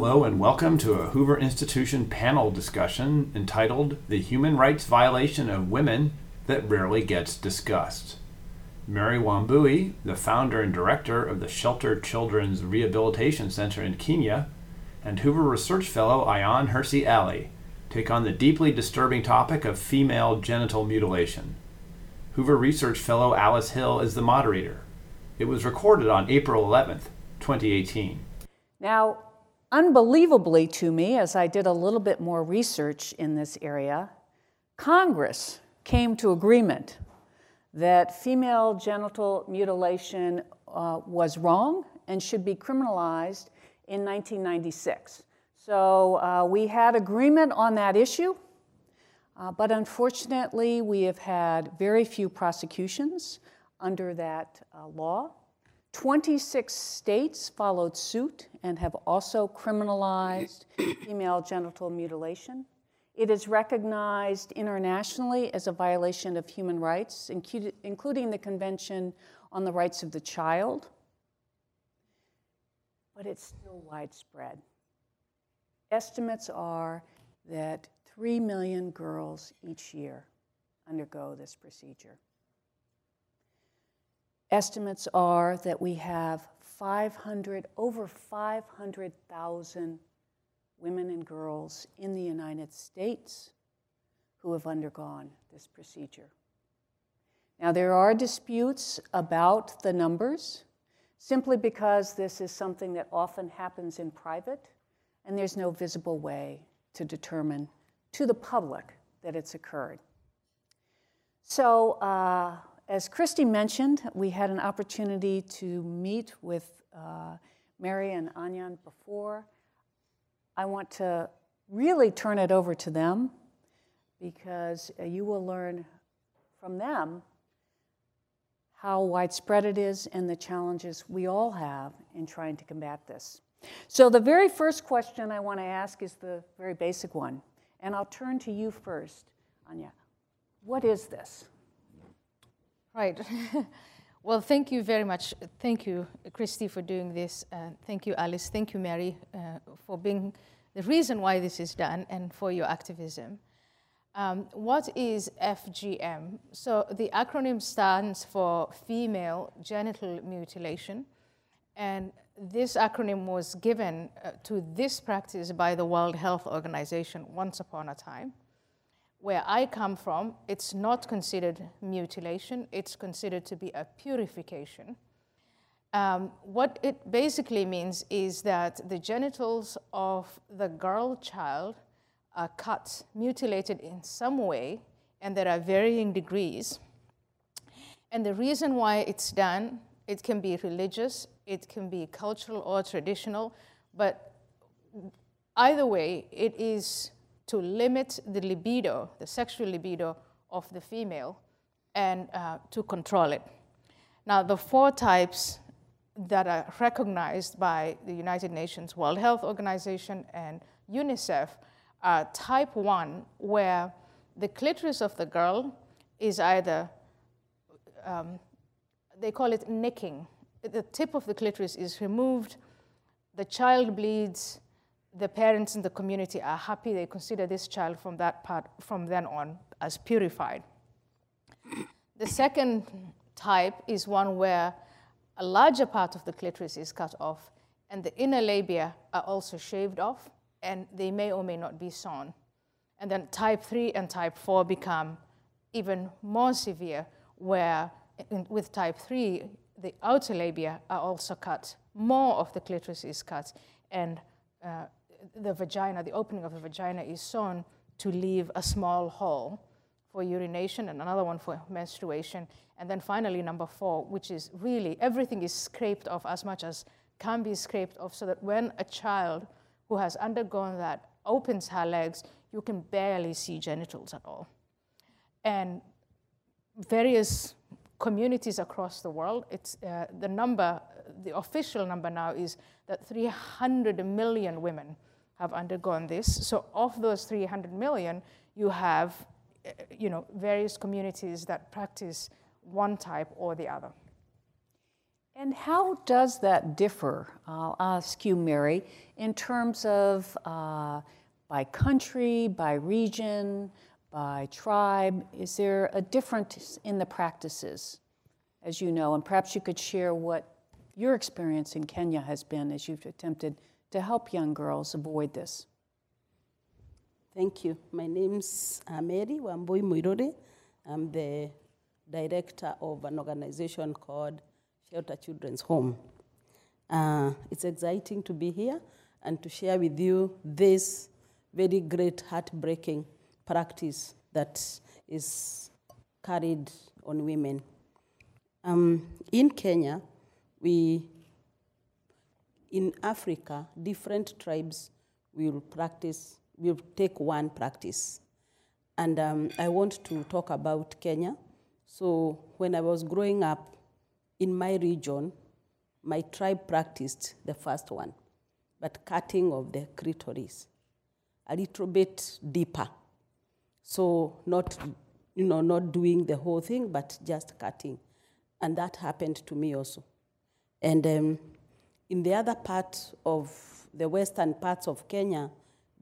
Hello and welcome to a Hoover Institution panel discussion entitled The Human Rights Violation of Women That Rarely Gets Discussed. Mary Wambui, the founder and director of the Shelter Children's Rehabilitation Center in Kenya, and Hoover Research Fellow Ayaan Hirsi Ali take on the deeply disturbing topic of female genital mutilation. Hoover Research Fellow Alice Hill is the moderator. It was recorded on April 11th, 2018. Now, unbelievably to me, as I did a little bit more research in this area, Congress came to agreement that female genital mutilation uh, was wrong and should be criminalized in 1996. So uh, we had agreement on that issue, uh, but unfortunately, we have had very few prosecutions under that uh, law. 26 states followed suit and have also criminalized female genital mutilation. It is recognized internationally as a violation of human rights, including the Convention on the Rights of the Child. But it's still widespread. Estimates are that 3 million girls each year undergo this procedure. Estimates are that we have 500, over 500,000 women and girls in the United States who have undergone this procedure. Now, there are disputes about the numbers simply because this is something that often happens in private and there's no visible way to determine to the public that it's occurred. So, uh, as Christie mentioned, we had an opportunity to meet with uh, Mary and Ayaan before. I want to really turn it over to them because uh, you will learn from them how widespread it is and the challenges we all have in trying to combat this. So, the very first question I want to ask is the very basic one, and I'll turn to you first, Ayaan. What is this? Right. well, thank you very much. Thank you, Christie, for doing this. Uh, thank you, Alice. Thank you, Mary, uh, for being the reason why this is done and for your activism. Um, what is FGM? So the acronym stands for Female Genital Mutilation. And this acronym was given uh, to this practice by the World Health Organization once upon a time where I come from, it's not considered mutilation, it's considered to be a purification. Um, what it basically means is that the genitals of the girl child are cut, mutilated in some way, and there are varying degrees. And the reason why it's done, it can be religious, it can be cultural or traditional, but either way, it is to limit the libido, the sexual libido of the female, and uh, to control it. Now, the four types that are recognized by the United Nations World Health Organization and UNICEF are type 1, where the clitoris of the girl is either, um, they call it nicking. The tip of the clitoris is removed, the child bleeds, the parents in the community are happy. They consider this child from that part, from then on, as purified. The second type is one where a larger part of the clitoris is cut off, and the inner labia are also shaved off, and they may or may not be sewn. And then type 3 and type 4 become even more severe, where in, with type 3, the outer labia are also cut, more of the clitoris is cut, and uh, the vagina, the opening of the vagina is sewn to leave a small hole for urination and another one for menstruation. And then finally, number four, which is really everything is scraped off as much as can be scraped off so that when a child who has undergone that opens her legs, you can barely see genitals at all. And various communities across the world, it's, uh, the number, the official number now is that 300 million women have undergone this. So of those 300 million, you have you know, various communities that practice one type or the other. And how does that differ? I'll ask you, Mary, in terms of uh, by country, by region, by tribe. Is there a difference in the practices, as you know? And perhaps you could share what your experience in Kenya has been as you've attempted to help young girls avoid this. Thank you. My name's uh, Mary Wambui Muiruri. I'm the director of an organization called Shelter Children's Home. Uh, it's exciting to be here and to share with you this very great heartbreaking practice that is carried on women. Um, in Kenya, we, in Africa, different tribes will practice, will take one practice. And um, I want to talk about Kenya. So when I was growing up in my region, my tribe practiced the first one, but cutting of the clitoris, a little bit deeper. So not, you know, not doing the whole thing, but just cutting. And that happened to me also. And um, in the other part of the western parts of Kenya,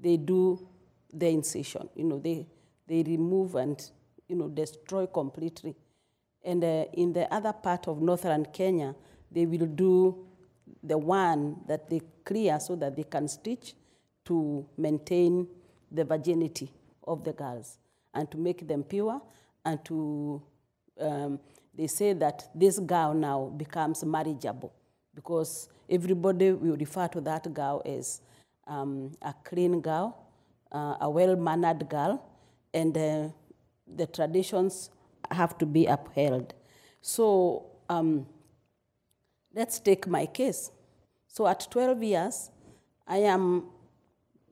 they do the incision. You know, they, they remove and, you know, destroy completely. And uh, in the other part of northern Kenya, they will do the one that they clear so that they can stitch to maintain the virginity of the girls and to make them pure and to um, they say that this girl now becomes marriageable because everybody will refer to that girl as um, a clean girl, uh, a well mannered girl, and uh, the traditions have to be upheld. So um, let's take my case. So at 12 years, I am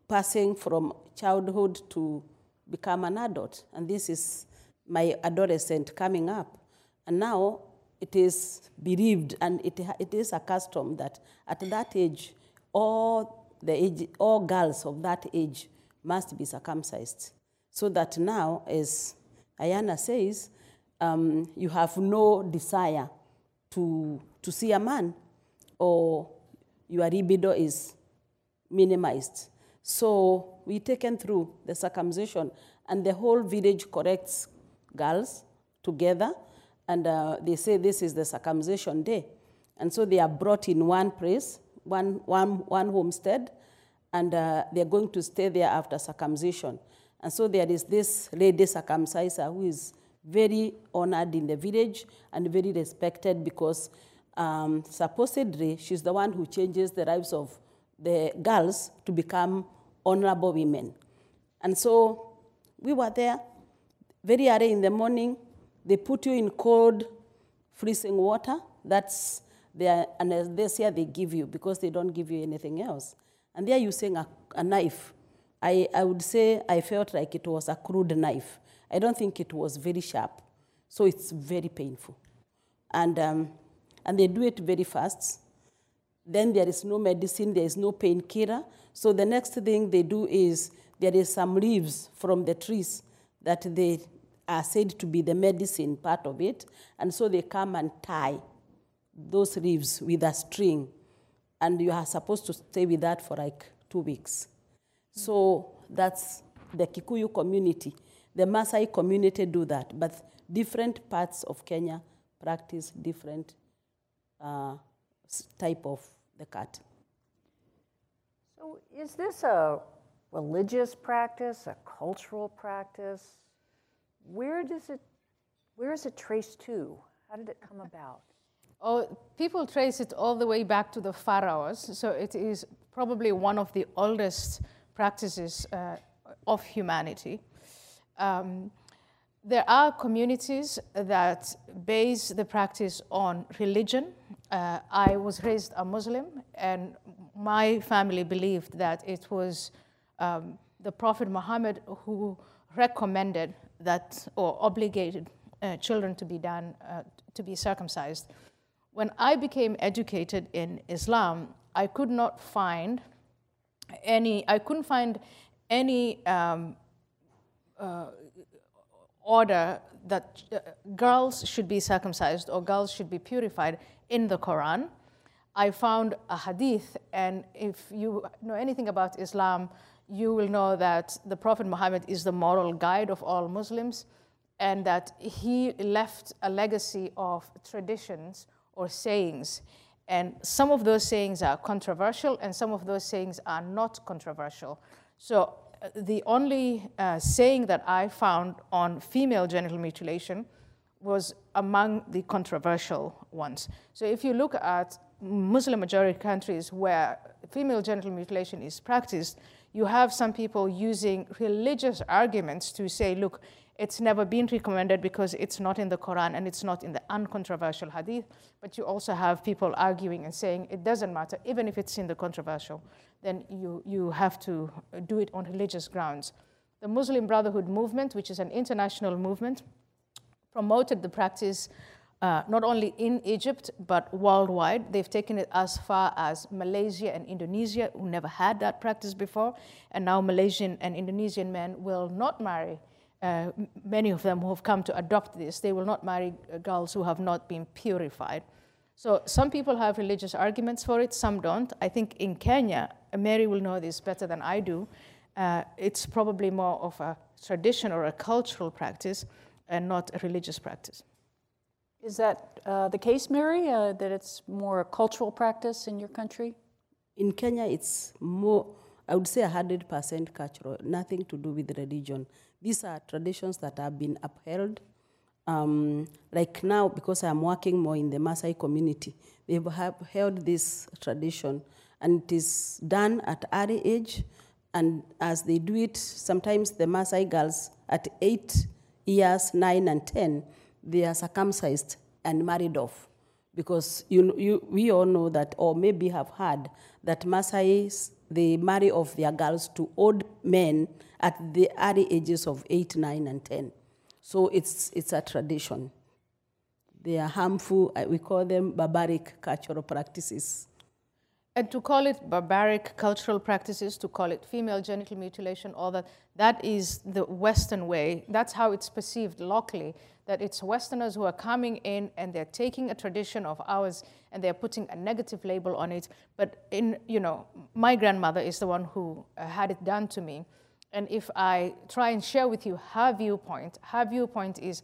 passing from childhood to become an adult, and this is my adolescent coming up. And now it is believed and it, it is a custom that at that age, all, the age, all girls of that age must be circumcised. So that now, as Ayaan says, um, you have no desire to, to see a man or your libido is minimized. So we taken through the circumcision and the whole village corrects girls together and uh, they say this is the circumcision day. And so they are brought in one place, one, one, one homestead, and uh, they're going to stay there after circumcision. And so there is this lady circumciser who is very honored in the village and very respected because um, supposedly she's the one who changes the lives of the girls to become honorable women. And so we were there very early in the morning. They put you in cold, freezing water. That's the anesthesia they give you because they don't give you anything else. And they're using a, a knife. I, I would say I felt like it was a crude knife. I don't think it was very sharp. So it's very painful. And, um, and they do it very fast. Then there is no medicine, there is no painkiller. So the next thing they do is there is some leaves from the trees that they are said to be the medicine part of it. And so they come and tie those leaves with a string. And you are supposed to stay with that for like two weeks. So that's the Kikuyu community. The Maasai community do that, but different parts of Kenya practice different uh, type of the cut. So, is this a religious practice, a cultural practice? Where does it, where is it traced to? How did it come about? Oh, people trace it all the way back to the pharaohs, so it is probably one of the oldest practices uh, of humanity. Um, there are communities that base the practice on religion. Uh, I was raised a Muslim, and my family believed that it was um, the Prophet Muhammad who recommended that or obligated uh, children to be done uh, to be circumcised. When I became educated in Islam, I could not find any. I couldn't find any um, uh, order that uh, girls should be circumcised or girls should be purified in the Quran. I found a hadith, and if you know anything about Islam, you will know that the Prophet Muhammad is the moral guide of all Muslims and that he left a legacy of traditions or sayings. And some of those sayings are controversial, and some of those sayings are not controversial. So, uh, the only uh, saying that I found on female genital mutilation was among the controversial ones. So, if you look at Muslim majority countries where female genital mutilation is practiced, you have some people using religious arguments to say, look, it's never been recommended because it's not in the Quran and it's not in the uncontroversial hadith. But you also have people arguing and saying it doesn't matter, even if it's in the controversial, then you, you have to do it on religious grounds. The Muslim Brotherhood movement, which is an international movement, promoted the practice uh, not only in Egypt, but worldwide. They've taken it as far as Malaysia and Indonesia, who never had that practice before. And now Malaysian and Indonesian men will not marry uh, many of them who have come to adopt this, they will not marry uh, girls who have not been purified. So some people have religious arguments for it, some don't. I think in Kenya, Mary will know this better than I do. Uh, it's probably more of a tradition or a cultural practice and not a religious practice. Is that uh, the case, Mary, uh, that it's more a cultural practice in your country? In Kenya, it's more, I would say 100% cultural, nothing to do with religion. These are traditions that have been upheld. Um, like now, because I'm working more in the Maasai community, they have held this tradition, and it is done at early age. And as they do it, sometimes the Maasai girls at eight years, nine and ten, they are circumcised and married off. Because you, you, we all know that, or maybe have heard, that Maasai, they marry off their girls to old men at the early ages of 8, 9, and 10. So it's, it's a tradition. They are harmful, uh, we call them barbaric cultural practices. And to call it barbaric cultural practices, to call it female genital mutilation, all that, that is the Western way. That's how it's perceived locally, that it's Westerners who are coming in and they're taking a tradition of ours and they're putting a negative label on it. But in, you know, my grandmother is the one who uh, had it done to me. And if I try and share with you her viewpoint, her viewpoint is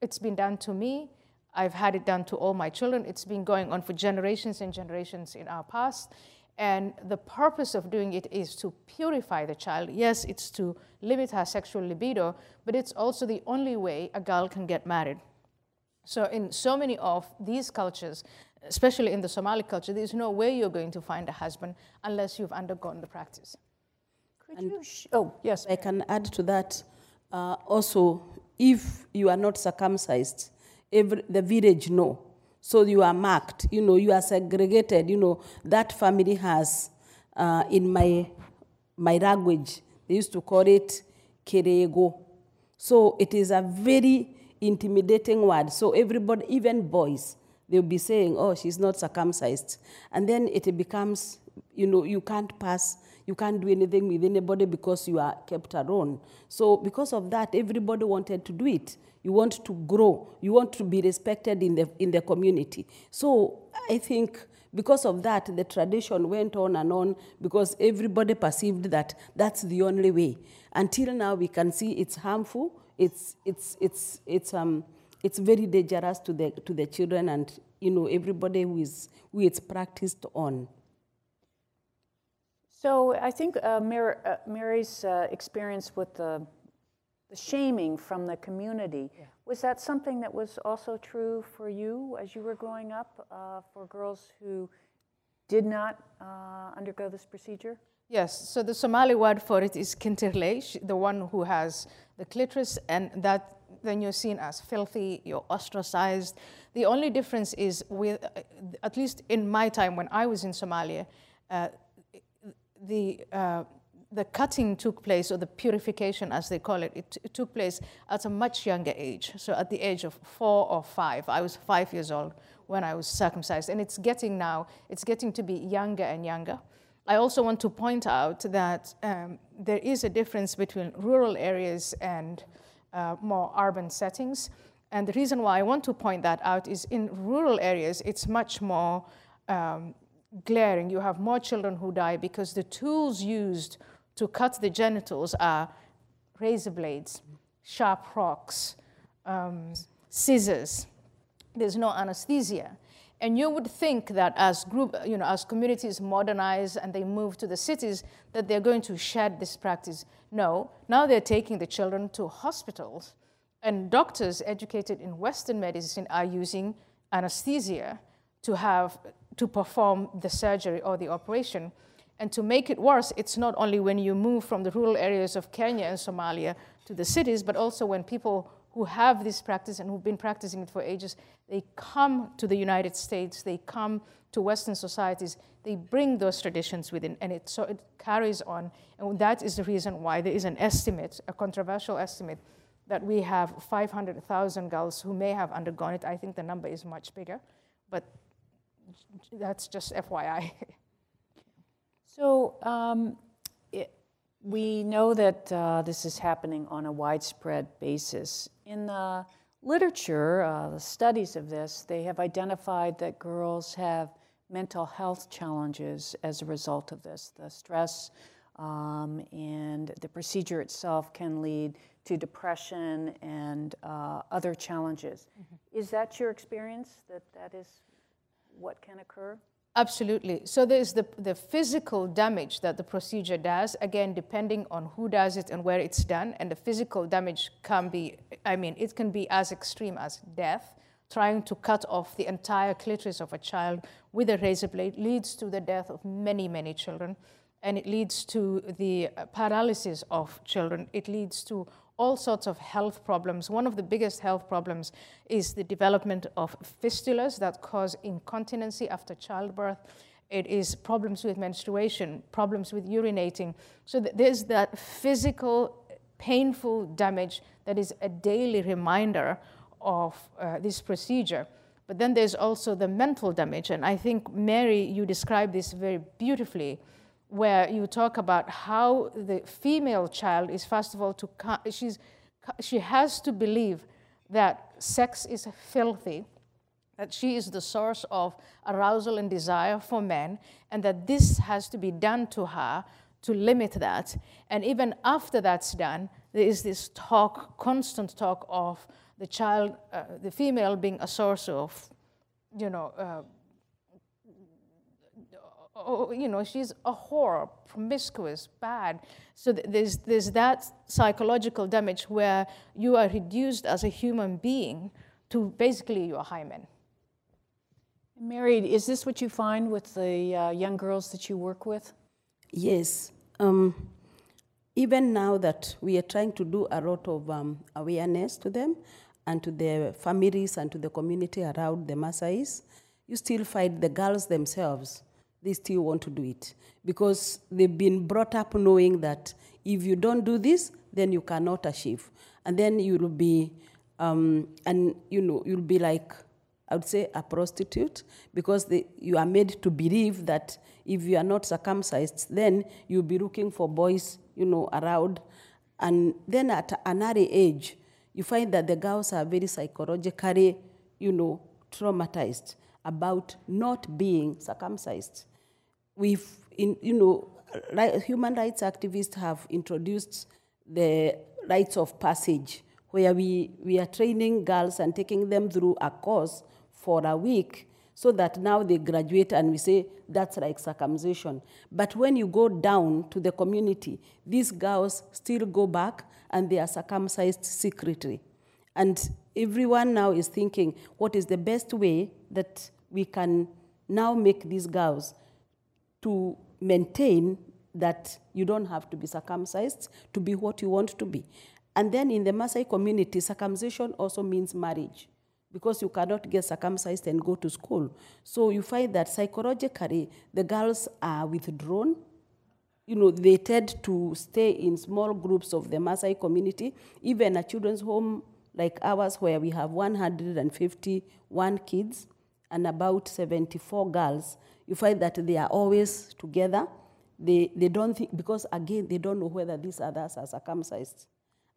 it's been done to me. I've had it done to all my children. It's been going on for generations and generations in our past. And the purpose of doing it is to purify the child. Yes, it's to limit her sexual libido, but it's also the only way a girl can get married. So, in so many of these cultures, especially in the Somali culture, there's no way you're going to find a husband unless you've undergone the practice. Could and you sh- oh, yes. I can add to that uh, also, if you are not circumcised, every, the village know. So you are marked, you know, you are segregated, you know, that family has, uh, in my, my language, they used to call it kerego. So it is a very intimidating word. So everybody, even boys, they'll be saying, oh, she's not circumcised. And then it becomes, you know, you can't pass you can't do anything with anybody because you are kept alone. So because of that, everybody wanted to do it. You want to grow. You want to be respected in the, in the community. So I think because of that, the tradition went on and on because everybody perceived that that's the only way. Until now, we can see it's harmful. It's, it's, it's, it's, um, it's very dangerous to the, to the children and you know, everybody who, is, who it's practiced on. So I think uh, Mary, uh, Mary's uh, experience with the, the, shaming from the community, yeah. was that something that was also true for you as you were growing up uh, for girls who did not uh, undergo this procedure? Yes, so the Somali word for it is kintirle, the one who has the clitoris, and that then you're seen as filthy, you're ostracized. The only difference is with, uh, at least in my time when I was in Somalia, the, uh, the cutting took place, or the purification as they call it, it, it, took place at a much younger age. So at the age of four or five, I was five years old when I was circumcised. And it's getting now, it's getting to be younger and younger. I also want to point out that um, there is a difference between rural areas and uh, more urban settings. And the reason why I want to point that out is in rural areas, it's much more um, glaring. You have more children who die because the tools used to cut the genitals are razor blades, sharp rocks, um, scissors. There's no anesthesia. And you would think that as group, you know, as communities modernize and they move to the cities, that they're going to shed this practice. No, now they're taking the children to hospitals, and doctors educated in Western medicine are using anesthesia to have to perform the surgery or the operation. And to make it worse, it's not only when you move from the rural areas of Kenya and Somalia to the cities, but also when people who have this practice and who've been practicing it for ages, they come to the United States, they come to Western societies, they bring those traditions within, and it, so it carries on. And that is the reason why there is an estimate, a controversial estimate, that we have 500,000 girls who may have undergone it. I think the number is much bigger, but that's just FYI. So um, it, we know that uh, this is happening on a widespread basis. In the literature, uh, the studies of this, they have identified that girls have mental health challenges as a result of this. The stress um, and the procedure itself can lead to depression and uh, other challenges. Mm-hmm. Is that your experience, that that is what can occur? Absolutely. So there's the, the physical damage that the procedure does, again, depending on who does it and where it's done. And the physical damage can be, I mean, it can be as extreme as death. Trying to cut off the entire clitoris of a child with a razor blade leads to the death of many, many children. And it leads to the paralysis of children. It leads to all sorts of health problems. One of the biggest health problems is the development of fistulas that cause incontinency after childbirth. It is problems with menstruation, problems with urinating. So there's that physical, painful damage that is a daily reminder of uh, this procedure. But then there's also the mental damage. And I think, Mary, you described this very beautifully where you talk about how the female child is first of all to she's she has to believe that sex is filthy that she is the source of arousal and desire for men and that this has to be done to her to limit that. And even after that's done there is this talk constant talk of the child uh, the female being a source of you know uh, oh, you know, she's a whore, promiscuous, bad. So there's, there's that psychological damage where you are reduced as a human being to basically your hymen. Married, is this what you find with the uh, young girls that you work with? Yes. Um, even now that we are trying to do a lot of um, awareness to them and to their families and to the community around the Maasais, you still find the girls themselves they still want to do it. Because they've been brought up knowing that if you don't do this, then you cannot achieve, and then you'll be, um, and you know, you'll be like, I would say, a prostitute because they, you are made to believe that if you are not circumcised, then you'll be looking for boys, you know, around, and then at an early age, you find that the girls are very psychologically, you know, traumatized about not being circumcised. We've, in, you know, human rights activists have introduced the rites of passage, where we, we are training girls and taking them through a course for a week so that now they graduate and we say that's like circumcision. But when you go down to the community, these girls still go back and they are circumcised secretly. And everyone now is thinking, what is the best way that we can now make these girls to maintain that you don't have to be circumcised to be what you want to be. And then in the Maasai community, circumcision also means marriage because you cannot get circumcised and go to school. So you find that psychologically, the girls are withdrawn. You know, they tend to stay in small groups of the Maasai community, even a children's home like ours, where we have 151 kids and about 74 girls, you find that they are always together. They, they don't think, because again, they don't know whether these others are circumcised.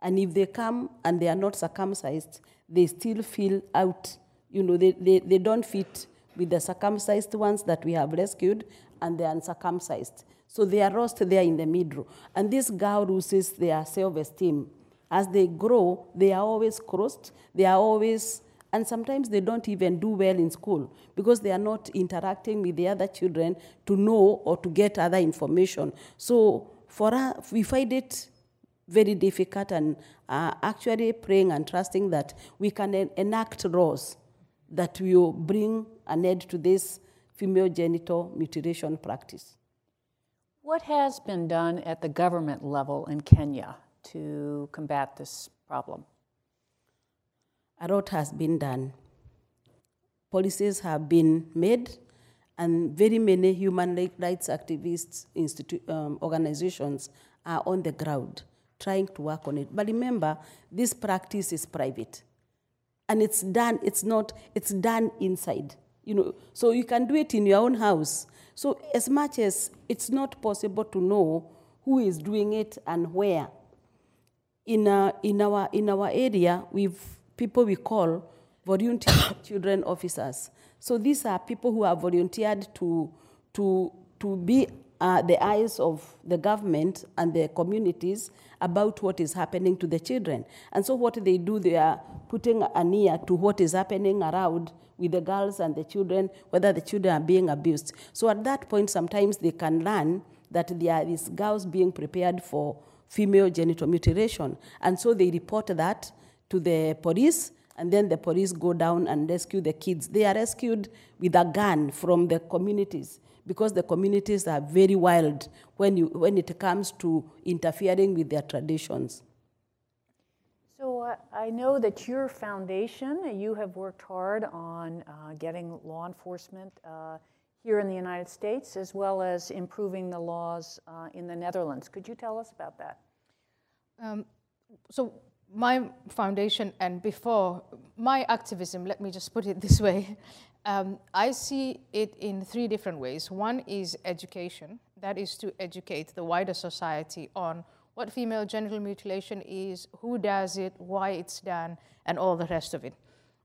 And if they come and they are not circumcised, they still feel out. You know, they, they, they don't fit with the circumcised ones that we have rescued and the uncircumcised. So they are lost there in the middle. And this girl loses their self esteem. As they grow, they are always crossed, they are always, and sometimes they don't even do well in school because they are not interacting with the other children to know or to get other information. So for us, we find it very difficult and uh, actually praying and trusting that we can en- enact laws that will bring an end to this female genital mutilation practice. What has been done at the government level in Kenya to combat this problem? A lot has been done. Policies have been made, and very many human rights activists, um, organizations are on the ground trying to work on it. But remember, this practice is private, and it's done. It's not. It's done inside. You know, so you can do it in your own house. So as much as it's not possible to know who is doing it and where, in, uh, in, our, in our area, we've people we call volunteer children officers. So these are people who are volunteered to, to, to be uh, the eyes of the government and the communities about what is happening to the children. And so what they do, they are putting an ear to what is happening around with the girls and the children, whether the children are being abused. So at that point, sometimes they can learn that there are these girls being prepared for female genital mutilation. And so they report that to the police, and then the police go down and rescue the kids. They are rescued with a gun from the communities because the communities are very wild when, you, when it comes to interfering with their traditions. So uh, I know that your foundation, you have worked hard on uh, getting law enforcement uh, here in the United States as well as improving the laws uh, in the Netherlands. Could you tell us about that? Um, so my foundation and before my activism, let me just put it this way, um, I see it in three different ways. One is education, that is to educate the wider society on what female genital mutilation is, who does it, why it's done, and all the rest of it.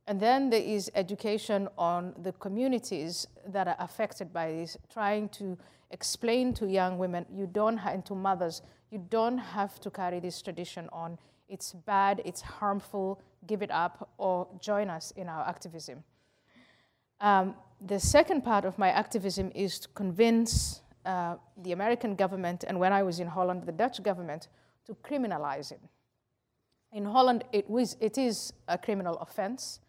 And then there is education on the communities that are affected by this, trying to explain to young women, you don't and to mothers, you don't have to carry this tradition on. It's bad, it's harmful, give it up, or join us in our activism. Um, the second part of my activism is to convince uh, the American government, and when I was in Holland, the Dutch government, to criminalize it. In Holland, it, was, it is a criminal offense,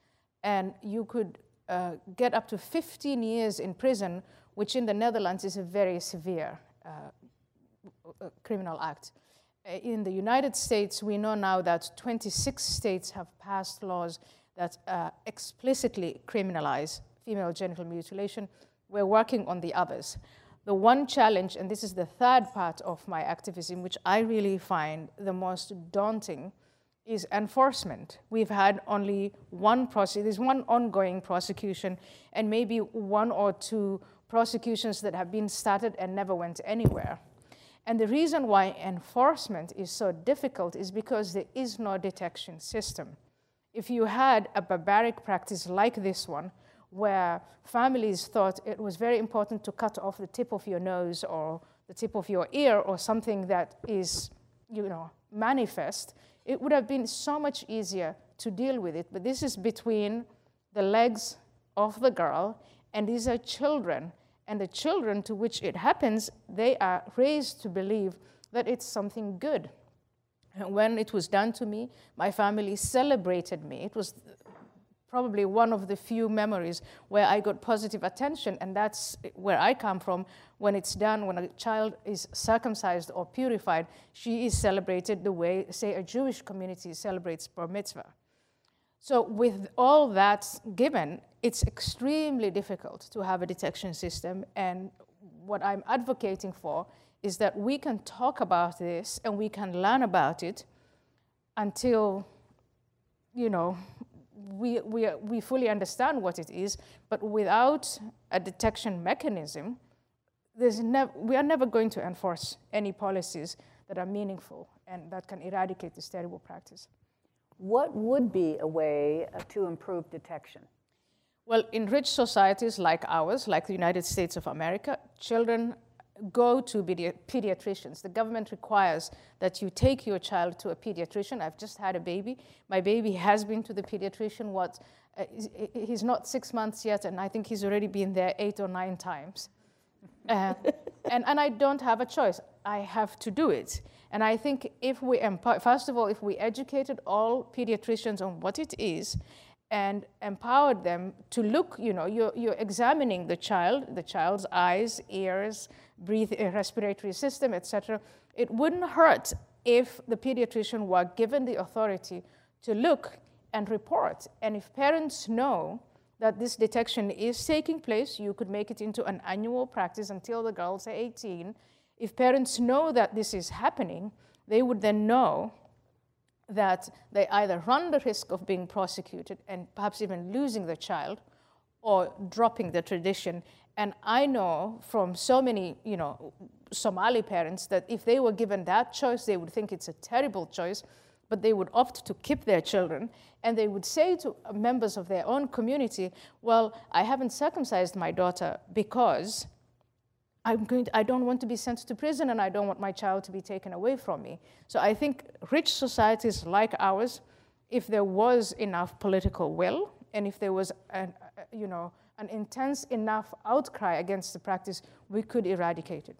and you could uh, get up to 15 years in prison, which in the Netherlands is a very severe uh, criminal act. Uh, in the United States, we know now that 26 states have passed laws that uh, explicitly criminalize female genital mutilation. We're working on the others. The one challenge, and this is the third part of my activism, which I really find the most daunting, is enforcement. We've had only one process, there's one ongoing prosecution, and maybe one or two prosecutions that have been started and never went anywhere. And the reason why enforcement is so difficult is because there is no detection system. If you had a barbaric practice like this one, where families thought it was very important to cut off the tip of your nose or the tip of your ear or something that is, you know, manifest, it would have been so much easier to deal with it. But this is between the legs of the girl, and these are children. And the children to which it happens, they are raised to believe that it's something good. And when it was done to me, my family celebrated me. It was probably one of the few memories where I got positive attention, and that's where I come from. When it's done, when a child is circumcised or purified, she is celebrated the way, say, a Jewish community celebrates bar mitzvah. So, with all that given, it's extremely difficult to have a detection system, and what I'm advocating for is that we can talk about this and we can learn about it until, you know, we, we, we fully understand what it is, but without a detection mechanism, there's nev- we are never going to enforce any policies that are meaningful. and that can eradicate this terrible practice. What would be a way uh, to improve detection? Well, in rich societies like ours, like the United States of America, children go to pedi- pediatricians. The government requires that you take your child to a pediatrician. I've just had a baby. My baby has been to the pediatrician. What? Uh, he's not six months yet, and I think he's already been there eight or nine times. Uh, and, and I don't have a choice. I have to do it. And I think if we, empower, first of all, if we educated all pediatricians on what it is and empowered them to look, you know, you're, you're examining the child, the child's eyes, ears, breathe, uh, respiratory system, etc. It wouldn't hurt if the pediatrician were given the authority to look and report. And if parents know that this detection is taking place, you could make it into an annual practice until the girls are 18. If parents know that this is happening, they would then know that they either run the risk of being prosecuted and perhaps even losing the child or dropping the tradition. And I know from so many, you know, Somali parents that if they were given that choice, they would think it's a terrible choice, but they would opt to keep their children. And they would say to members of their own community, Well, I haven't circumcised my daughter because I'm going to, I don't want to be sent to prison and I don't want my child to be taken away from me. So I think rich societies like ours, if there was enough political will and if there was an, you know, an intense enough outcry against the practice, we could eradicate it.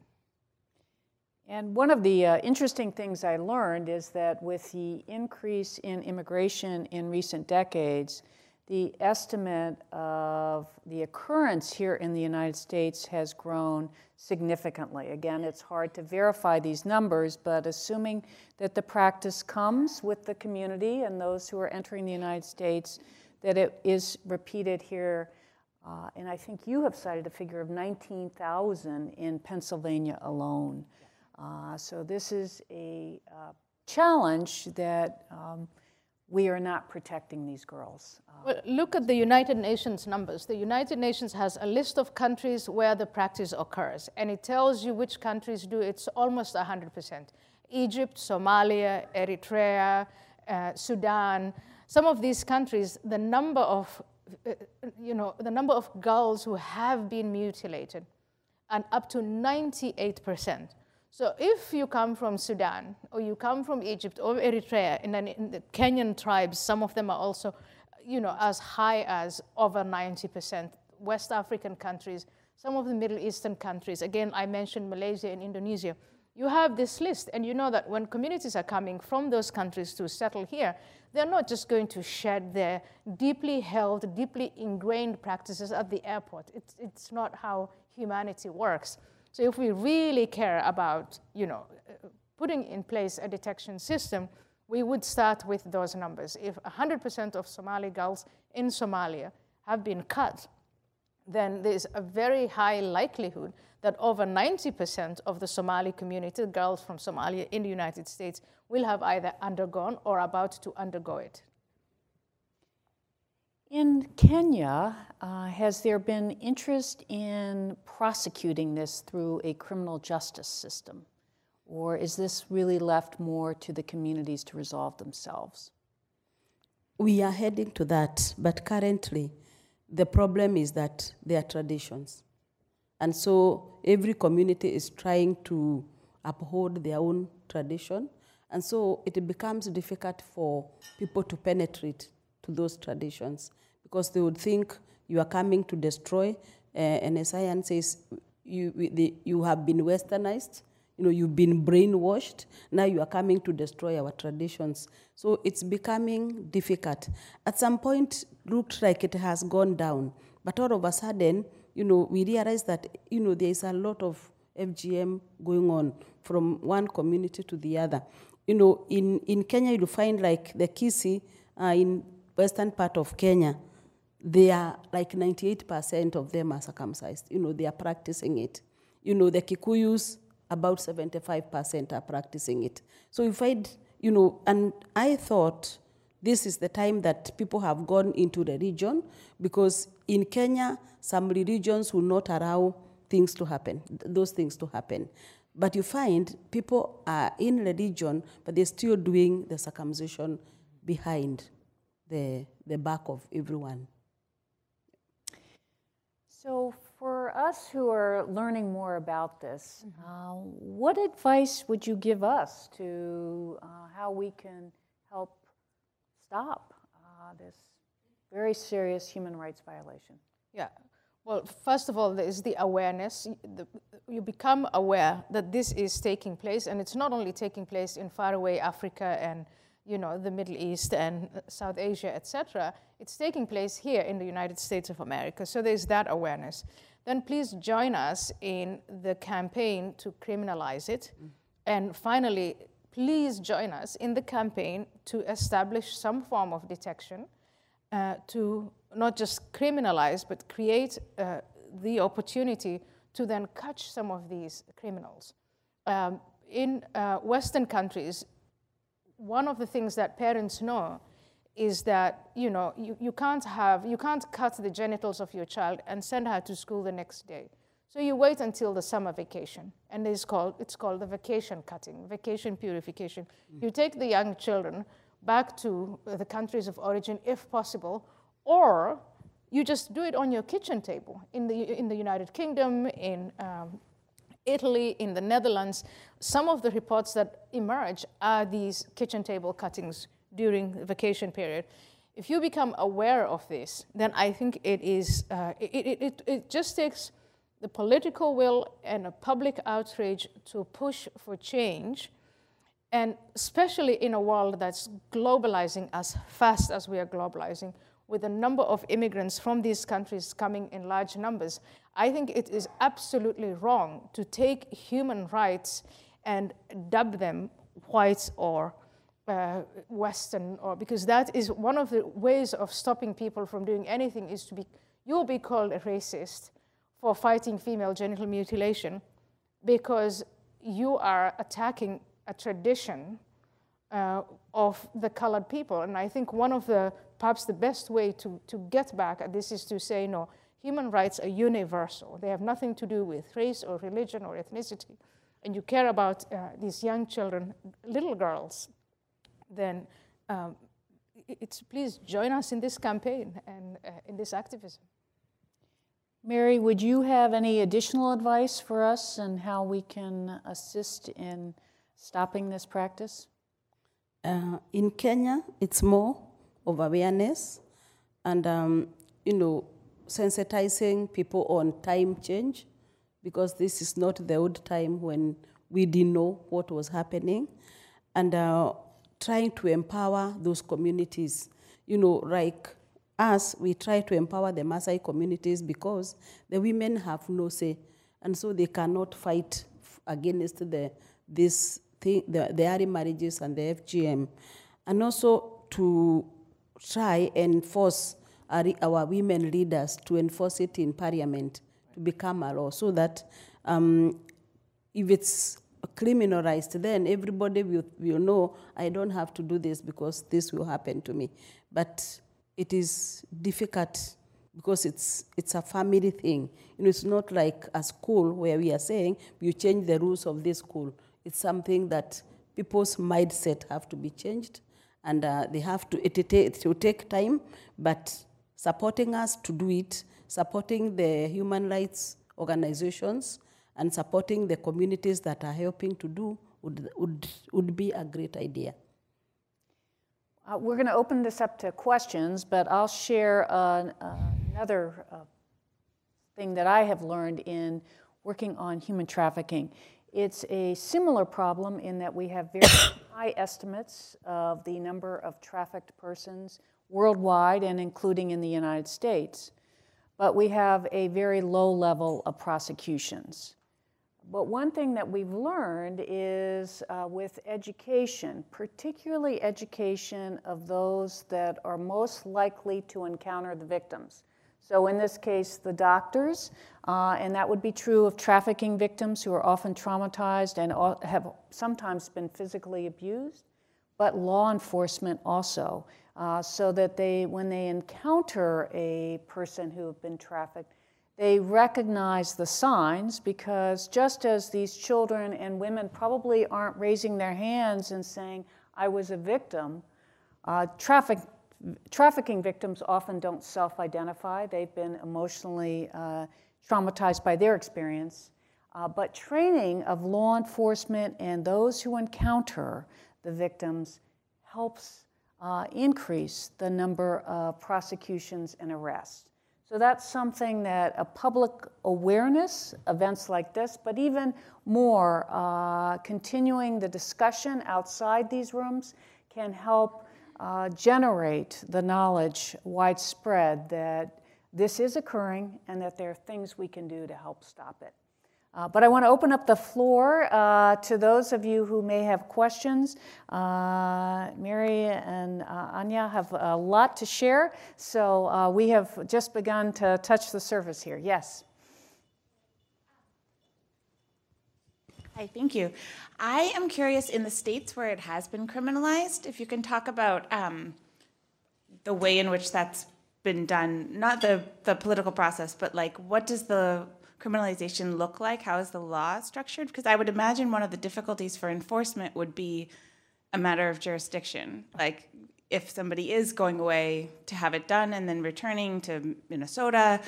And one of the uh, interesting things I learned is that with the increase in immigration in recent decades, the estimate of the occurrence here in the United States has grown significantly. Again, it's hard to verify these numbers, but assuming that the practice comes with the community and those who are entering the United States, that it is repeated here. Uh, and I think you have cited a figure of 19,000 in Pennsylvania alone. Uh, so this is a uh, challenge that um, we are not protecting these girls. Uh, well, look at the United Nations numbers. The United Nations has a list of countries where the practice occurs, and it tells you which countries do. It's almost 100%. Egypt, Somalia, Eritrea, uh, Sudan. Some of these countries, the number of, uh, you know, the number of girls who have been mutilated, and up to 98%. So if you come from Sudan, or you come from Egypt or Eritrea, and then in the Kenyan tribes, some of them are also, you know, as high as over 90%. West African countries, some of the Middle Eastern countries, again, I mentioned Malaysia and Indonesia. You have this list, and you know that when communities are coming from those countries to settle here, they're not just going to shed their deeply held, deeply ingrained practices at the airport. It's, it's not how humanity works. So if we really care about, you know, putting in place a detection system, we would start with those numbers. If 100% of Somali girls in Somalia have been cut, then there's a very high likelihood that over 90% of the Somali community, girls from Somalia in the United States, will have either undergone or about to undergo it. In Kenya, uh, has there been interest in prosecuting this through a criminal justice system? Or is this really left more to the communities to resolve themselves? We are heading to that, but currently the problem is that there are traditions. And so every community is trying to uphold their own tradition. And so it becomes difficult for people to penetrate to those traditions because they would think you are coming to destroy. Uh, and as Ayaan says, you, the, you have been westernized, you know, you've been brainwashed. Now you are coming to destroy our traditions. So it's becoming difficult. At some point, looked like it has gone down, but all of a sudden, you know, we realize that you know there is a lot of FGM going on from one community to the other. You know, in in Kenya, you'll find like the Kisii uh, in western part of Kenya they are like 98% of them are circumcised. You know, they are practicing it. You know, the Kikuyus, about 75% are practicing it. So you find, you know, and I thought this is the time that people have gone into the religion because in Kenya, some religions will not allow things to happen, those things to happen. But you find people are in religion, but they're still doing the circumcision behind the, the back of everyone. So, for us who are learning more about this, uh, what advice would you give us to uh, how we can help stop uh, this very serious human rights violation? Yeah. Well, first of all, there is the awareness. The, you become aware that this is taking place, and it's not only taking place in faraway Africa and you know the Middle East and South Asia, etc. It's taking place here in the United States of America. So there's that awareness. Then please join us in the campaign to criminalize it, mm. and finally, please join us in the campaign to establish some form of detection uh, to not just criminalize, but create uh, the opportunity to then catch some of these criminals. Um, in uh, Western countries, one of the things that parents know is that you know you, you can't have you can't cut the genitals of your child and send her to school the next day. So you wait until the summer vacation, and it's called it's called the vacation cutting, vacation purification. Mm. You take the young children back to the countries of origin if possible, or you just do it on your kitchen table in the, in the United Kingdom, in um, Italy, in the Netherlands. Some of the reports that emerge are these kitchen table cuttings during the vacation period. If you become aware of this, then I think it is, uh, it, it, it, it just takes the political will and a public outrage to push for change and especially in a world that's globalizing as fast as we are globalizing, with a number of immigrants from these countries coming in large numbers, I think it is absolutely wrong to take human rights and dub them white or uh, Western, or because that is one of the ways of stopping people from doing anything is to be you'll be called a racist for fighting female genital mutilation because you are attacking a tradition uh, of the colored people. And I think one of the, perhaps the best way to, to get back at this is to say, no, human rights are universal. They have nothing to do with race or religion or ethnicity. And you care about uh, these young children, little girls, then um, it's please join us in this campaign and uh, in this activism. Mary, would you have any additional advice for us and how we can assist in stopping this practice? Uh, in Kenya, it's more of awareness and, um, you know, sensitizing people on time change because this is not the old time when we didn't know what was happening and uh, trying to empower those communities. You know, like us, we try to empower the Maasai communities because the women have no say and so they cannot fight against the, this thing, the, the early marriages and the FGM, and also to try and force our, our women leaders to enforce it in parliament to become a law so that um, if it's criminalized, then everybody will, will know I don't have to do this because this will happen to me. But it is difficult because it's it's a family thing. You know, it's not like a school where we are saying you change the rules of this school. It's something that people's mindset have to be changed, and uh, they have to. It, it, will take time, but supporting us to do it, supporting the human rights organizations, and supporting the communities that are helping to do would would, would be a great idea. Uh, we're going to open this up to questions, but I'll share uh, another uh, thing that I have learned in working on human trafficking. It's a similar problem in that we have very high estimates of the number of trafficked persons worldwide and including in the United States, but we have a very low level of prosecutions. But one thing that we've learned is uh, with education, particularly education of those that are most likely to encounter the victims. So, in this case, the doctors, uh, and that would be true of trafficking victims who are often traumatized and have sometimes been physically abused, but law enforcement also, uh, so that they, when they encounter a person who have been trafficked, They recognize the signs because just as these children and women probably aren't raising their hands and saying, I was a victim, uh, trafficking victims often don't self identify. They've been emotionally uh, traumatized by their experience. Uh, but training of law enforcement and those who encounter the victims helps uh, increase the number of prosecutions and arrests. So that's something that a public awareness, events like this, but even more, uh, continuing the discussion outside these rooms can help uh, generate the knowledge widespread that this is occurring and that there are things we can do to help stop it. Uh, but I want to open up the floor uh, to those of you who may have questions. Uh, Mary and uh, Ayaan have a lot to share, so uh, we have just begun to touch the surface here. Yes. Hi, thank you. I am curious in the states where it has been criminalized, if you can talk about um, the way in which that's been done, not the, the political process, but like what does the criminalization look like? How is the law structured? Because I would imagine one of the difficulties for enforcement would be a matter of jurisdiction. Like if somebody is going away to have it done and then returning to Minnesota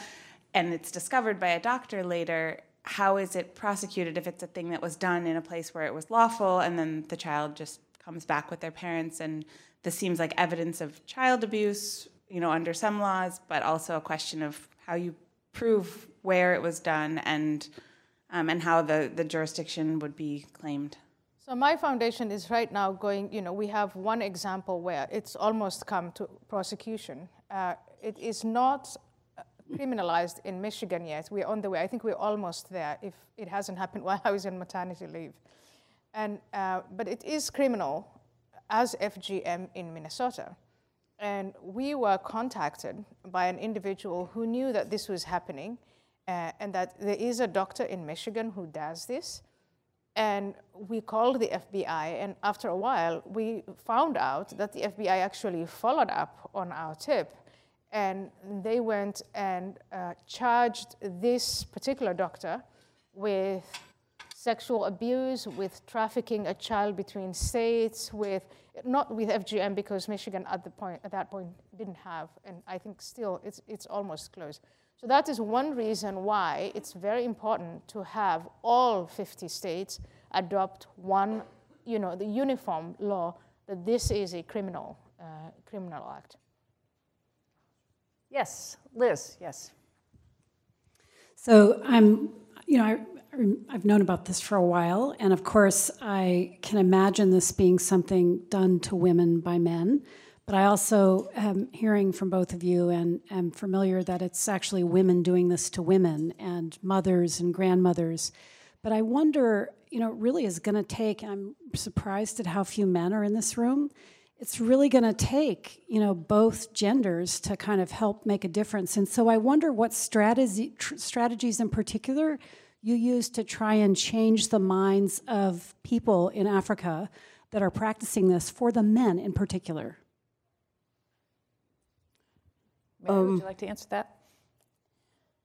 and it's discovered by a doctor later, how is it prosecuted if it's a thing that was done in a place where it was lawful and then the child just comes back with their parents and this seems like evidence of child abuse, you know, under some laws, but also a question of how you prove where it was done and, um, and how the, the jurisdiction would be claimed. So my foundation is right now going, you know, we have one example where it's almost come to prosecution. Uh, it is not criminalized in Michigan yet. We're on the way. I think we're almost there if it hasn't happened while I was in maternity leave. And, uh, but it is criminal as FGM in Minnesota. And we were contacted by an individual who knew that this was happening uh, and that there is a doctor in Michigan who does this. And we called the FBI, and after a while, we found out that the FBI actually followed up on our tip. And they went and uh, charged this particular doctor with sexual abuse, with trafficking a child between states, with not with FGM because Michigan at the point at that point didn't have, and I think still it's it's almost closed. So that is one reason why it's very important to have all 50 states adopt one, you know, the uniform law that this is a criminal, uh, criminal act. Yes, Liz, yes. So I'm, you know, I, I've known about this for a while, and of course, I can imagine this being something done to women by men. But I also am hearing from both of you and am familiar that it's actually women doing this to women and mothers and grandmothers. But I wonder, you know, it really is going to take, I'm surprised at how few men are in this room. It's really going to take, you know, both genders to kind of help make a difference. And so I wonder what strategy, tr- strategies in particular you use to try and change the minds of people in Africa that are practicing this for the men in particular. Mary, um, would you like to answer that?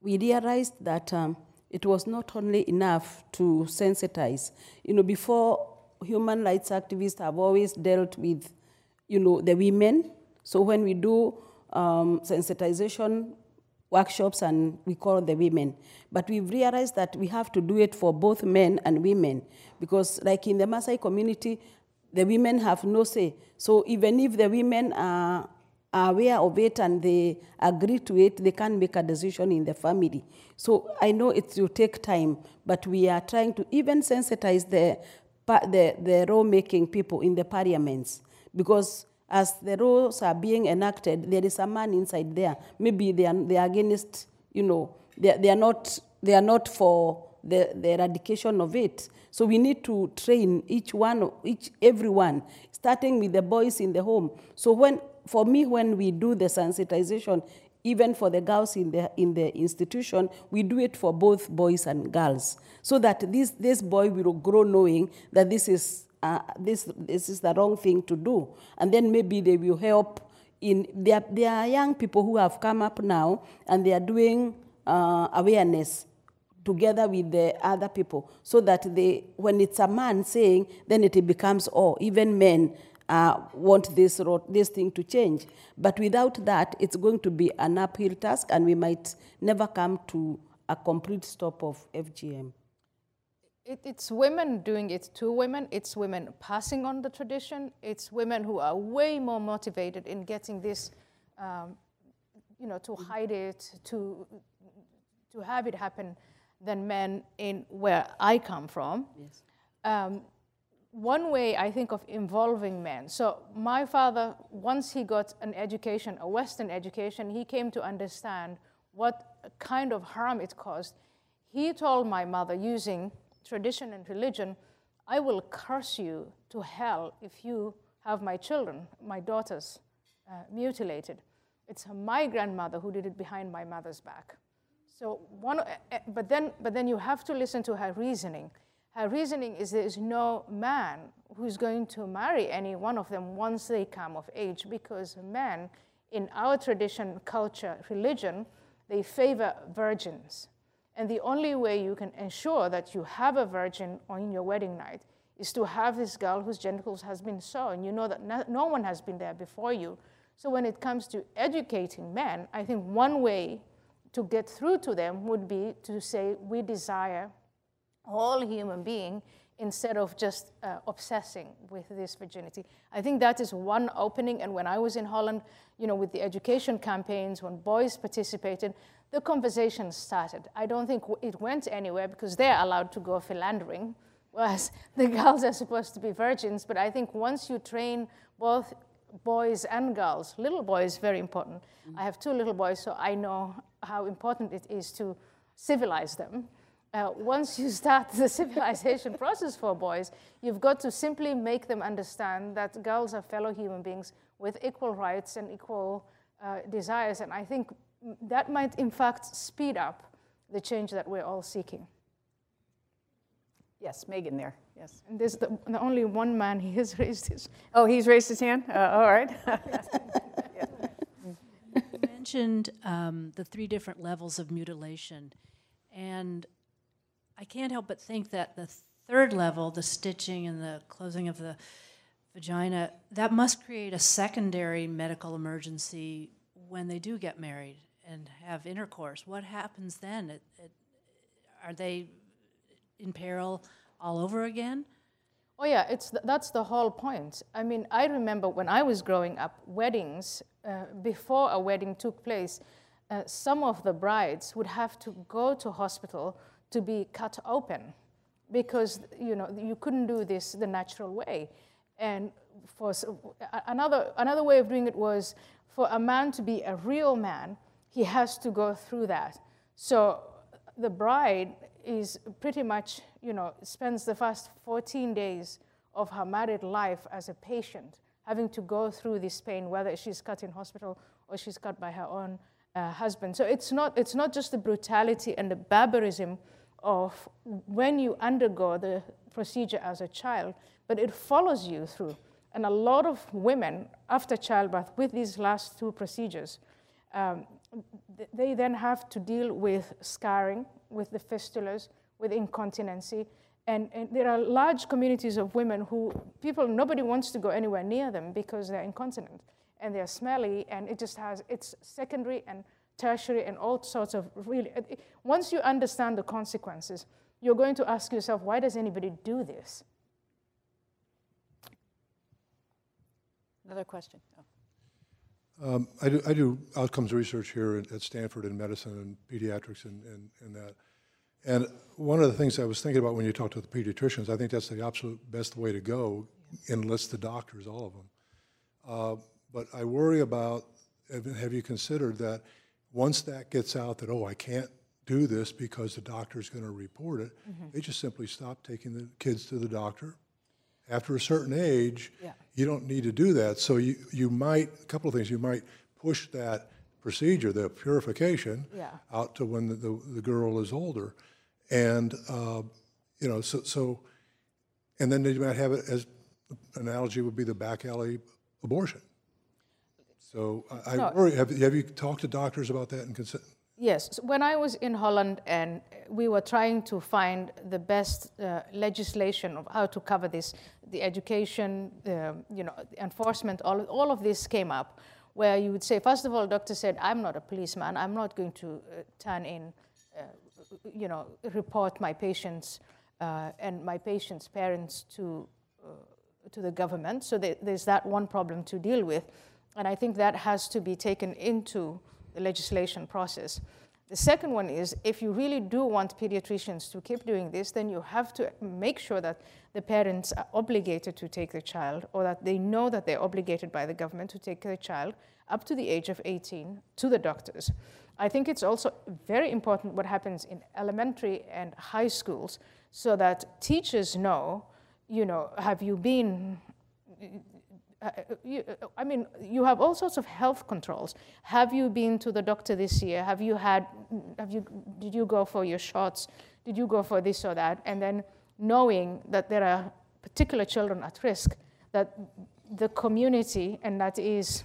We realized that um, it was not only enough to sensitize. You know, before human rights activists have always dealt with, you know, the women. So when we do um, sensitization workshops and we call the women. But we've realized that we have to do it for both men and women because, like in the Maasai community, the women have no say. So even if the women are are aware of it and they agree to it, they can make a decision in the family. So I know it will take time, but we are trying to even sensitize the, the, the law-making people in the parliaments because as the rules are being enacted, there is a man inside there. Maybe they are, they are against, you know, they, they, are not, they are not for the, the eradication of it. So we need to train each one, each everyone, starting with the boys in the home. So when for me, when we do the sensitization, even for the girls in the, in the institution, we do it for both boys and girls, so that this, this boy will grow knowing that this is, uh, this, this is the wrong thing to do. And then maybe they will help in, there, there are young people who have come up now and they are doing uh, awareness together with the other people so that they when it's a man saying then it becomes oh even men uh, want this road, this thing to change but without that it's going to be an uphill task and we might never come to a complete stop of fgm It, it's women doing it to women. It's women passing on the tradition. It's women who are way more motivated in getting this, um, you know, to hide it, to to have it happen, than men in where I come from. yes Um, one way I think of involving men. So my father, once he got an education, a Western education, he came to understand what kind of harm it caused. He told my mother, using tradition and religion, I will curse you to hell if you have my children, my daughters, uh, mutilated. It's my grandmother who did it behind my mother's back. So one, uh, uh, but then, but then you have to listen to her reasoning. Her reasoning is there is no man who's going to marry any one of them once they come of age, because men, in our tradition, culture, religion, they favor virgins. And the only way you can ensure that you have a virgin on your wedding night is to have this girl whose genitals has been sewn. You know that no, one has been there before you. So when it comes to educating men, I think one way to get through to them would be to say we desire all human being instead of just uh, obsessing with this virginity. I think that is one opening. And when I was in Holland, you know, with the education campaigns, when boys participated, the conversation started. I don't think it went anywhere because they're allowed to go philandering, whereas the girls are supposed to be virgins. But I think once you train both boys and girls, little boys, very important. I have two little boys, so I know how important it is to civilize them. Uh, once you start the civilization process for boys, you've got to simply make them understand that girls are fellow human beings with equal rights and equal uh, desires. And I think that might, in fact, speed up the change that we're all seeking. Yes, Megan there, yes. And there's the, the only one man he has raised his. Oh, he's raised his hand? Uh, All right. You mentioned um, the three different levels of mutilation, and I can't help but think that the third level, the stitching and the closing of the vagina, that must create a secondary medical emergency when they do get married and have intercourse. What happens then? It, it, are they in peril all over again? Oh yeah, it's th- that's the whole point. I mean, I remember when I was growing up, weddings uh, before a wedding took place, uh, some of the brides would have to go to hospital to be cut open because you know you couldn't do this the natural way. And for s- a- another another way of doing it was for a man to be a real man, he has to go through that. So the bride is pretty much, you know, spends the first 14 days of her married life as a patient, having to go through this pain, whether she's cut in hospital or she's cut by her own uh, husband. So it's not, it's not just the brutality and the barbarism of when you undergo the procedure as a child, but it follows you through. And a lot of women, after childbirth, with these last two procedures, um, they then have to deal with scarring, with the fistulas, with incontinency. And, and there are large communities of women who people, nobody wants to go anywhere near them because they're incontinent and they're smelly, and it just has, it's secondary and tertiary and all sorts of really. Once you understand the consequences, you're going to ask yourself, why does anybody do this? Another question. Um, I do, I do outcomes research here at at Stanford in medicine and pediatrics and, and, and that. And one of the things I was thinking about when you talk to the pediatricians, I think that's the absolute best way to go, enlist the doctors, all of them. Uh, But I worry about, have have you considered that once that gets out that, oh, I can't do this because the doctor's going to report it, they just simply stop taking the kids to the doctor. After a certain age, you don't need to do that. So you, you might, a couple of things, you might push that procedure, the purification, Yeah. out to when the, the, the girl is older. And, uh, you know, so, so, and then you might have it as, analogy would be the back alley abortion. So I, I worry, have, have you talked to doctors about that and consi- Yes, when I was in Holland and we were trying to find the best uh, legislation of how to cover this, the education, the, you know, enforcement, all, all of this came up where you would say, first of all, doctor said, I'm not a policeman, I'm not going to uh, turn in, uh, you know, report my patients uh, and my patients' parents to, uh, to the government. So there's that one problem to deal with. And I think that has to be taken into the legislation process. The second one is if you really do want pediatricians to keep doing this, then you have to make sure that the parents are obligated to take the child or that they know that they're obligated by the government to take the child up to the age of 18 to the doctors. I think it's also very important what happens in elementary and high schools so that teachers know, you know, have you been you, uh, I mean, you have all sorts of health controls. Have you been to the doctor this year? Have you had, have you, did you go for your shots? Did you go for this or that? And then knowing that there are particular children at risk, that the community, and that is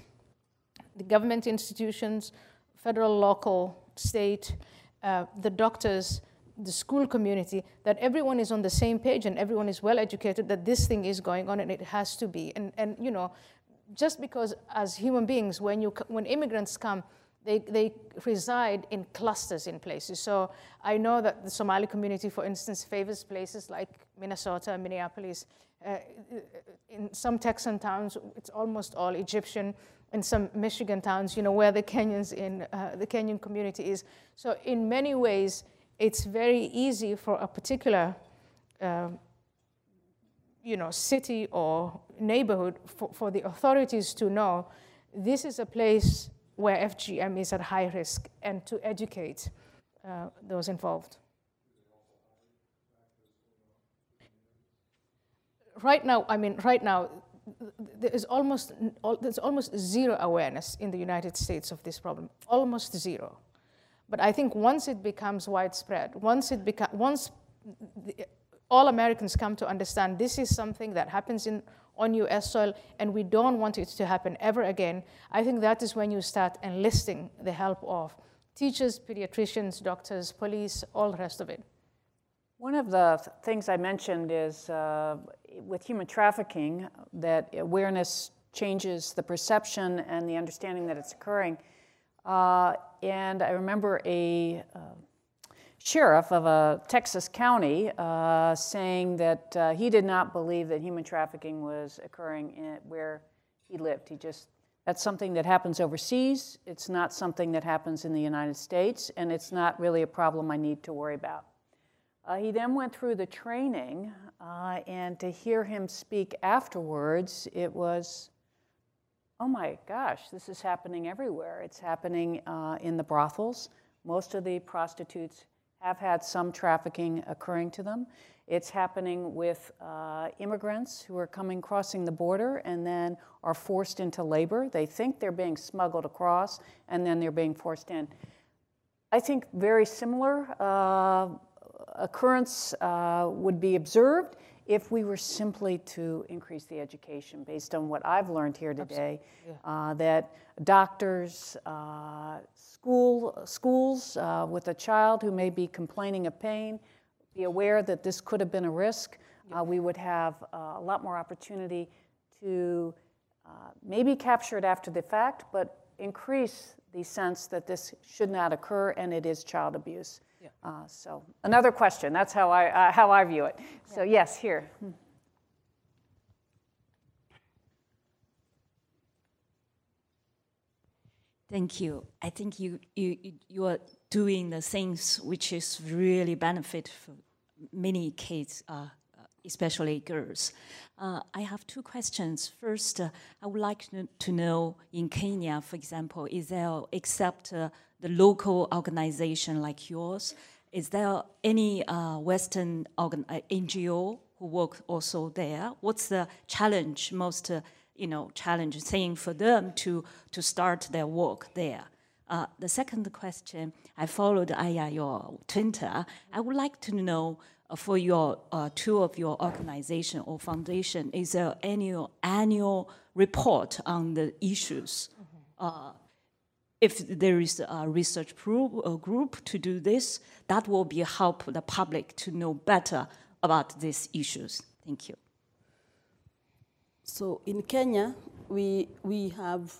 the government institutions, federal, local, state, uh, the doctors, the school community, that everyone is on the same page and everyone is well educated that this thing is going on and it has to be. And, and you know, just because as human beings, when, you, when immigrants come, they, they reside in clusters in places. So I know that the Somali community, for instance, favors places like Minnesota, Minneapolis. Uh, in some Texan towns, it's almost all Egyptian. In some Michigan towns, you know, where the Kenyans in uh, the Kenyan community is. So in many ways, it's very easy for a particular uh, you know, city or neighborhood for, for the authorities to know this is a place where FGM is at high risk and to educate uh, those involved. Right now, I mean, right now, there is almost, there's almost zero awareness in the United States of this problem, almost zero. But I think once it becomes widespread, once it beca- once the, all Americans come to understand this is something that happens in on U.S. soil, and we don't want it to happen ever again. I think that is when you start enlisting the help of teachers, pediatricians, doctors, police, all the rest of it. One of the th- things I mentioned is uh, with human trafficking that awareness changes the perception and the understanding that it's occurring. Uh, and I remember a uh, sheriff of a Texas county uh, saying that uh, he did not believe that human trafficking was occurring in, where he lived. He just that's something that happens overseas. It's not something that happens in the United States, and it's not really a problem I need to worry about. Uh, he then went through the training, uh, and to hear him speak afterwards, it was oh my gosh, this is happening everywhere. It's happening uh, in the brothels. Most of the prostitutes have had some trafficking occurring to them. It's happening with uh, immigrants who are coming crossing the border and then are forced into labor. They think they're being smuggled across and then they're being forced in. I think very similar uh, occurrence uh, would be observed if we were simply to increase the education based on what I've learned here today, uh, that doctors, uh, school, schools uh, with a child who may be complaining of pain, be aware that this could have been a risk, uh, we would have uh, a lot more opportunity to uh, maybe capture it after the fact, but increase the sense that this should not occur and it is child abuse. Yeah. Uh, so another question. That's how I uh, how I view it. So yes, here. Hmm. Thank you. I think you you you are doing the things which is really benefit for many kids, uh, especially girls. Uh, I have two questions. First, uh, I would like to know in Kenya, for example, is there except uh, the local organization like yours. Is there any uh, Western organ- uh, NGO who work also there? What's the challenge, most uh, you know, challenge thing for them to, to start their work there? Uh, the second question, I followed Aya, your Twitter. I would like to know for your uh, two of your organization or foundation, is there any annual report on the issues? Mm-hmm if there is a research group, a group to do this, that will be help the public to know better about these issues. Thank you. So in Kenya, we, we have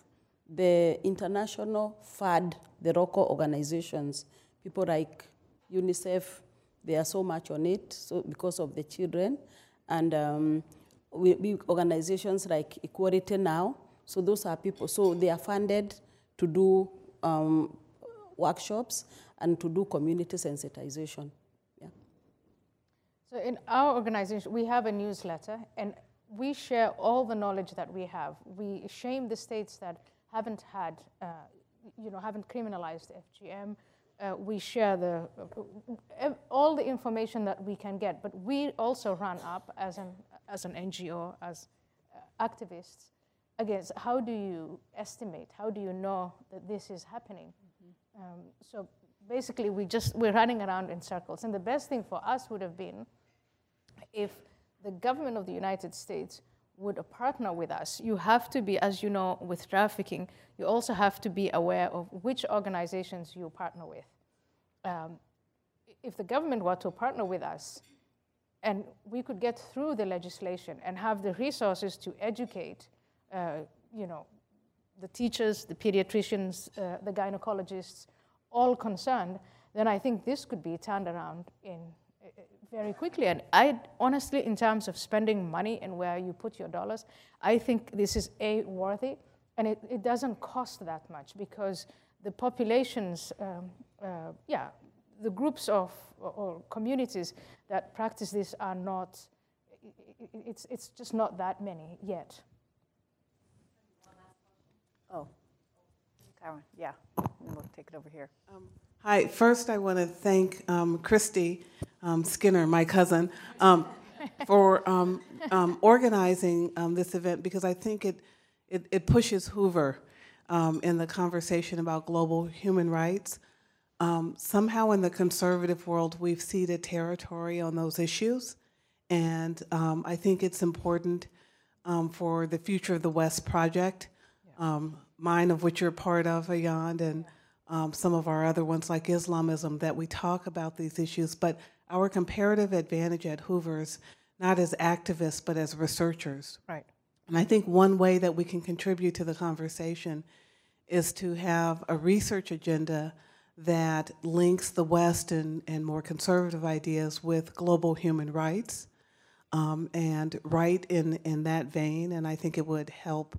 the international FAD, the local organizations, people like UNICEF, they are so much on it so because of the children. And um, we, we organizations like Equality Now, so those are people, so they are funded to do um, workshops and to do community sensitization. Yeah. So in our organization, we have a newsletter, and we share all the knowledge that we have. We shame the states that haven't had, uh, you know, haven't criminalized FGM. Uh, we share the uh, all the information that we can get, but we also run up as an as an NGO, as uh, activists, against how do you estimate, how do you know that this is happening? Mm-hmm. Um, so basically, we just we're running around in circles, and the best thing for us would have been if the government of the United States would partner with us. You have to be, as you know, with trafficking, you also have to be aware of which organizations you partner with. Um, if the government were to partner with us, and we could get through the legislation and have the resources to educate, uh, you know, the teachers, the pediatricians, uh, the gynecologists, all concerned, then I think this could be turned around in very quickly. And I honestly, in terms of spending money and where you put your dollars, I think this is a worthy, and it, it doesn't cost that much because the populations, um, uh, yeah, the groups of or communities that practice this are not. It's it's just not that many yet. Oh, Karen, yeah, we'll take it over here. Um, Hi, first I want to thank um, Christy um, Skinner, my cousin, um, for um, um, organizing um, this event because I think it, it, it pushes Hoover in the conversation about global human rights. somehow in the conservative world, we've ceded territory on those issues, and I think it's important for the Future of the West project, mine of which you're part of, Ayaan, and um, some of our other ones like Islamism that we talk about these issues, but our comparative advantage at Hoover's not as activists but as researchers. Right. And I think one way that we can contribute to the conversation is to have a research agenda that links the West and, and more conservative ideas with global human rights um, and write in, in that vein. And I think it would help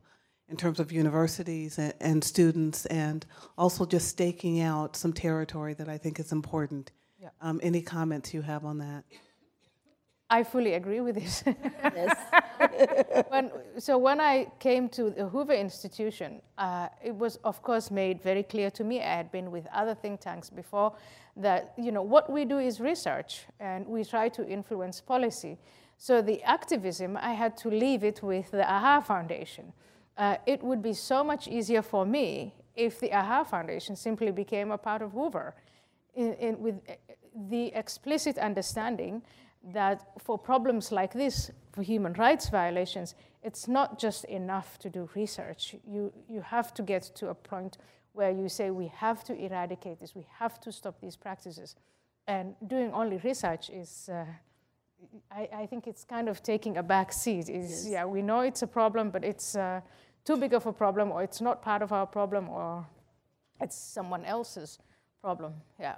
in terms of universities and, and, students, and also just staking out some territory that I think is important. Yeah. Um, any comments you have on that? I fully agree with this. yes. when, so when I came to the Hoover Institution, uh, it was of course made very clear to me. I had been with other think tanks before that you know what we do is research and we try to influence policy. So the activism, I had to leave it with the AHA Foundation uh, it would be so much easier for me if the AHA Foundation simply became a part of Hoover in, in, with uh, the explicit understanding that for problems like this, for human rights violations, it's not just enough to do research. You, you have to get to a point where you say, we have to eradicate this, we have to stop these practices. And doing only research is, uh, I, I, think it's kind of taking a back seat. Is yes. Yeah, we know it's a problem, but it's, uh, too big of a problem, or it's not part of our problem, or it's someone else's problem. Yeah.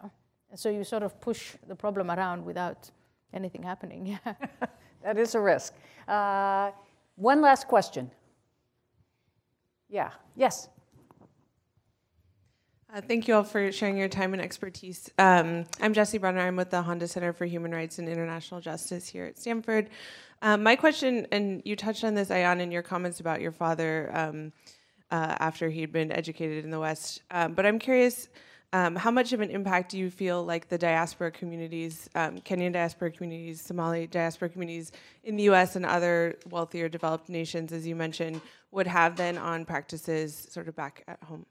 And so you sort of push the problem around without anything happening. Yeah. that is a risk. Uh, one last question. Yeah. Yes. Uh, thank you all for sharing your time and expertise. Um, I'm Jesse Brunner. I'm with the Handa Center for Human Rights and International Justice here at Stanford. Um, my question, and you touched on this, Ayaan, in your comments about your father um, uh, after he'd been educated in the West. Um, but I'm curious, um, how much of an impact do you feel like the diaspora communities, um, Kenyan diaspora communities, Somali diaspora communities in the US and other wealthier developed nations, as you mentioned, would have then on practices sort of back at home?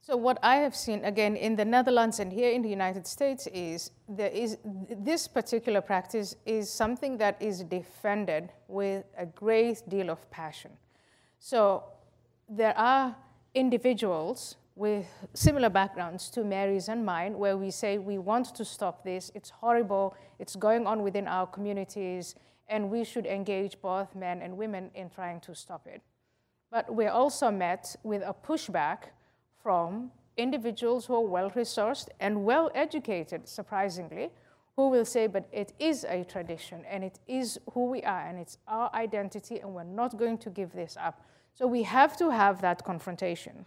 So what I have seen again in the Netherlands and here in the United States is there is this particular practice is something that is defended with a great deal of passion. So there are individuals with similar backgrounds to Mary's and mine, where we say we want to stop this, it's horrible, it's going on within our communities, and we should engage both men and women in trying to stop it. But we're also met with a pushback from individuals who are well resourced and well educated, surprisingly, who will say, but it is a tradition and it is who we are and it's our identity and we're not going to give this up. So we have to have that confrontation.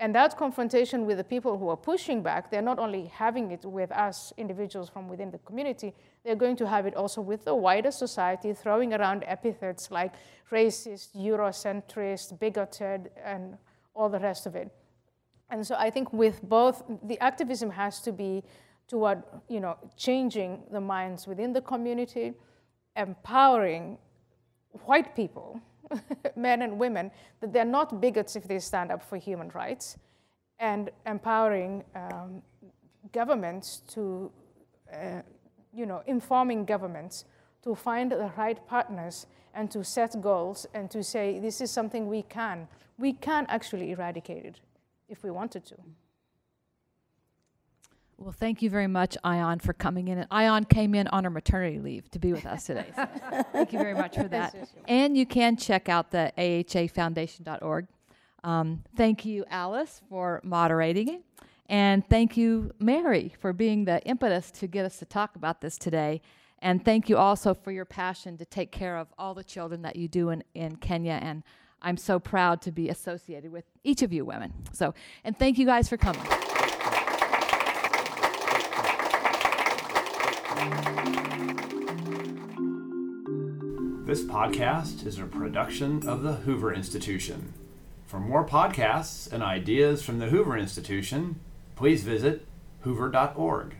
And that confrontation with the people who are pushing back, they're not only having it with us, individuals from within the community, they're going to have it also with the wider society, throwing around epithets like racist, Eurocentrist, bigoted, and all the rest of it. And so I think with both, the activism has to be toward you know, changing the minds within the community, empowering white people men and women, that they're not bigots if they stand up for human rights, and empowering um, governments to, uh, you know, informing governments to find the right partners and to set goals and to say this is something we can. We can actually eradicate it if we wanted to. Well, thank you very much, Ayaan, for coming in. And Ayaan came in on her maternity leave to be with us today. So thank you very much for that. And you can check out the ahafoundation.org. Um, thank you, Alice, for moderating it. And thank you, Mary, for being the impetus to get us to talk about this today. And thank you also for your passion to take care of all the children that you do in, in Kenya. And I'm so proud to be associated with each of you women. So, and thank you guys for coming. This podcast is a production of the Hoover Institution. For more podcasts and ideas from the Hoover Institution, please visit hoover.org.